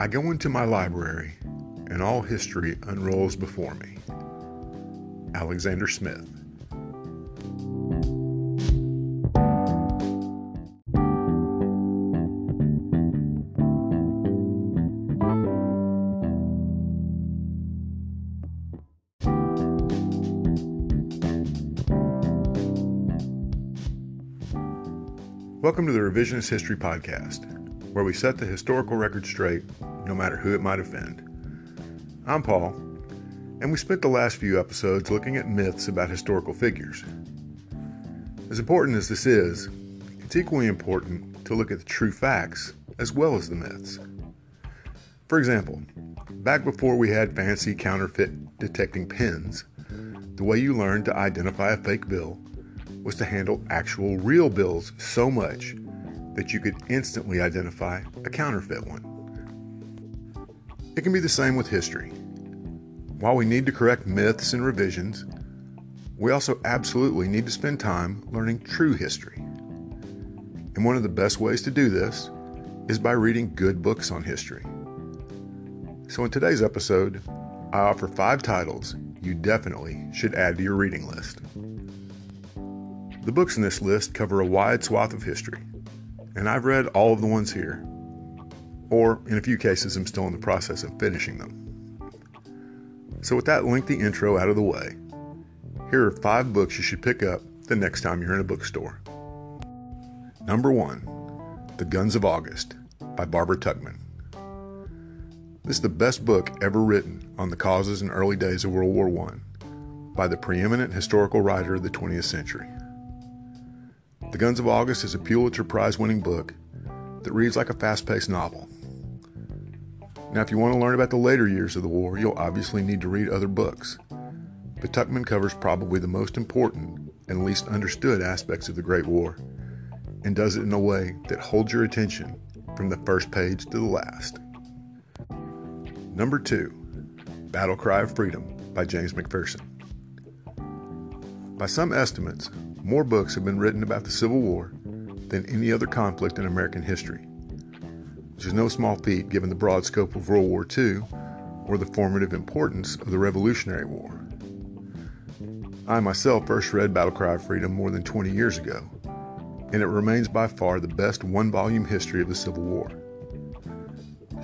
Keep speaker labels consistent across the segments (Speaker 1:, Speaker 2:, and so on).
Speaker 1: I go into my library and all history unrolls before me. Alexander Smith. Welcome to the Revisionist History Podcast, where we set the historical record straight, no matter who it might offend. I'm Paul, and we spent the last few episodes looking at myths about historical figures. As important as this is, it's equally important to look at the true facts as well as the myths. For example, back before we had fancy counterfeit detecting pens, the way you learned to identify a fake bill was to handle actual real bills so much that you could instantly identify a counterfeit one. It can be the same with history. While we need to correct myths and revisions, we also absolutely need to spend time learning true history. And one of the best ways to do this is by reading good books on history. So, in today's episode, I offer five titles you definitely should add to your reading list. The books in this list cover a wide swath of history, and I've read all of the ones here, or in a few cases, I'm still in the process of finishing them. So, with that lengthy intro out of the way, here are five books you should pick up the next time you're in a bookstore. Number one The Guns of August by Barbara Tuchman. This is the best book ever written on the causes and early days of World War I by the preeminent historical writer of the 20th century. The Guns of August is a Pulitzer Prize winning book that reads like a fast paced novel. Now, if you want to learn about the later years of the war, you'll obviously need to read other books. But Tuchman covers probably the most important and least understood aspects of the Great War and does it in a way that holds your attention from the first page to the last. Number two, Battle Cry of Freedom by James McPherson. By some estimates, more books have been written about the Civil War than any other conflict in American history, which is no small feat given the broad scope of World War II or the formative importance of the Revolutionary War. I myself first read Battle Cry of Freedom more than 20 years ago, and it remains by far the best one volume history of the Civil War.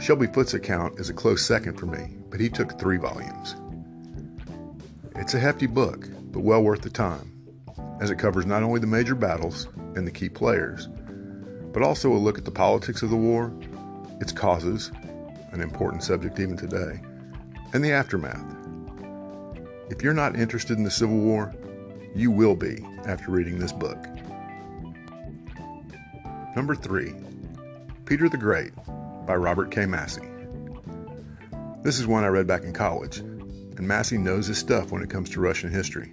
Speaker 1: Shelby Foote's account is a close second for me, but he took three volumes. It's a hefty book, but well worth the time as it covers not only the major battles and the key players, but also a look at the politics of the war, its causes, an important subject even today, and the aftermath. If you're not interested in the Civil War, you will be after reading this book. Number 3 Peter the Great by Robert K. Massie. This is one I read back in college, and Massie knows his stuff when it comes to Russian history.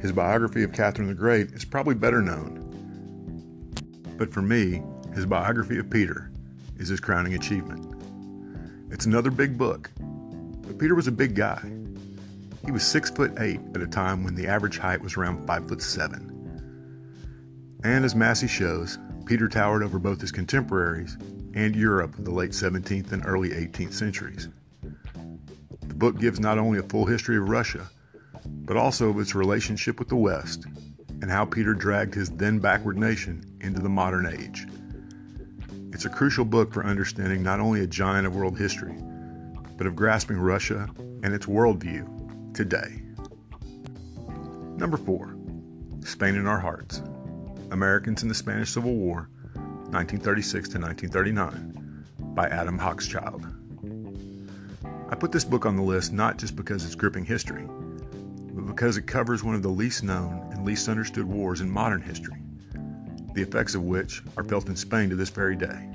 Speaker 1: His biography of Catherine the Great is probably better known. But for me, his biography of Peter is his crowning achievement. It's another big book, but Peter was a big guy. He was six foot eight at a time when the average height was around five foot seven. And as Massie shows, Peter towered over both his contemporaries and Europe of the late 17th and early 18th centuries. The book gives not only a full history of Russia, but also of its relationship with the West and how Peter dragged his then backward nation into the modern age. It's a crucial book for understanding not only a giant of world history, but of grasping Russia and its worldview today. Number four, Spain in Our Hearts Americans in the Spanish Civil War, 1936 to 1939, by Adam Hochschild. I put this book on the list not just because it's gripping history, but because it covers one of the least known and least understood wars in modern history, the effects of which are felt in Spain to this very day.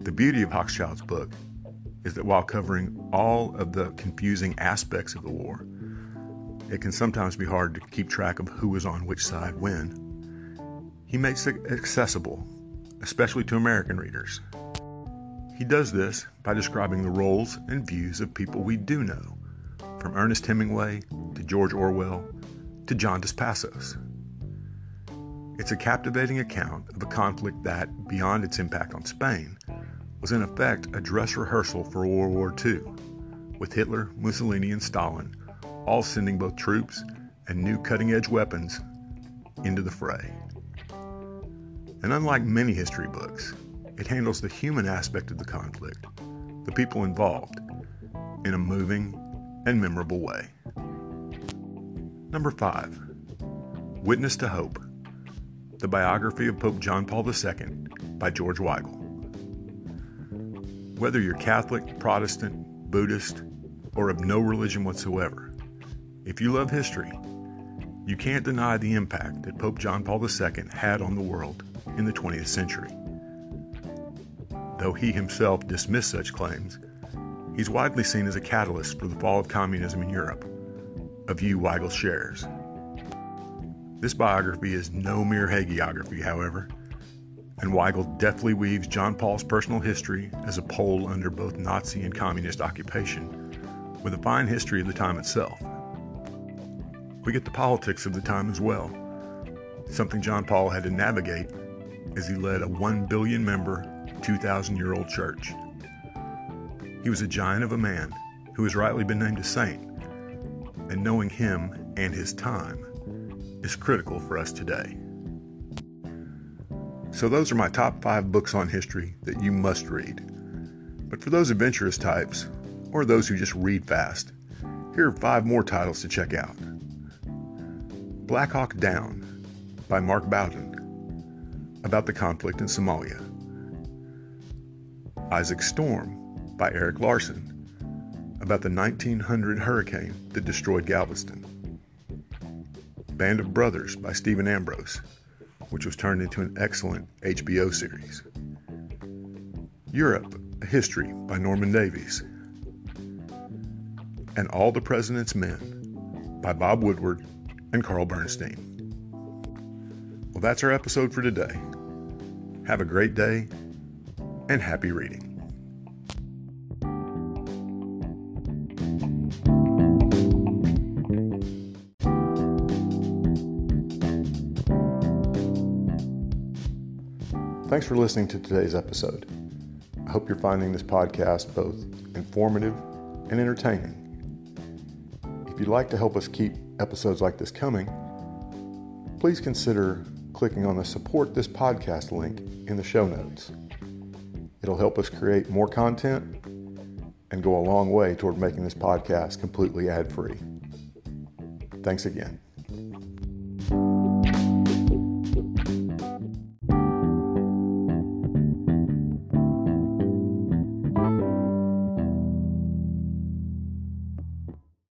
Speaker 1: The beauty of Hochschild's book is that while covering all of the confusing aspects of the war, it can sometimes be hard to keep track of who was on which side when. He makes it accessible, especially to American readers. He does this by describing the roles and views of people we do know from Ernest Hemingway to George Orwell to John Dos. It's a captivating account of a conflict that, beyond its impact on Spain, was in effect a dress rehearsal for World War II, with Hitler, Mussolini, and Stalin all sending both troops and new cutting edge weapons into the fray. And unlike many history books, it handles the human aspect of the conflict, the people involved, in a moving and memorable way. Number 5 Witness to Hope The Biography of Pope John Paul II by George Weigel. Whether you're Catholic, Protestant, Buddhist, or of no religion whatsoever, if you love history, you can't deny the impact that Pope John Paul II had on the world in the 20th century. Though he himself dismissed such claims, he's widely seen as a catalyst for the fall of communism in Europe, a view Weigel shares. This biography is no mere hagiography, however, and Weigel deftly weaves John Paul's personal history as a Pole under both Nazi and communist occupation with a fine history of the time itself. We get the politics of the time as well, something John Paul had to navigate as he led a 1 billion member, 2,000 year old church. He was a giant of a man who has rightly been named a saint, and knowing him and his time is critical for us today. So, those are my top five books on history that you must read. But for those adventurous types, or those who just read fast, here are five more titles to check out Black Hawk Down by Mark Bowden, about the conflict in Somalia. Isaac Storm by Erik Larson, about the 1900 hurricane that destroyed Galveston. Band of Brothers by Stephen Ambrose, which was turned into an excellent HBO series. Europe, A History by Norman Davies. And All the President's Men by Bob Woodward and Carl Bernstein. Well, that's our episode for today. Have a great day and happy reading. Thanks for listening to today's episode. I hope you're finding this podcast both informative and entertaining. If you'd like to help us keep episodes like this coming, please consider clicking on the Support This Podcast link in the show notes. It'll help us create more content and go a long way toward making this podcast completely ad free. Thanks again.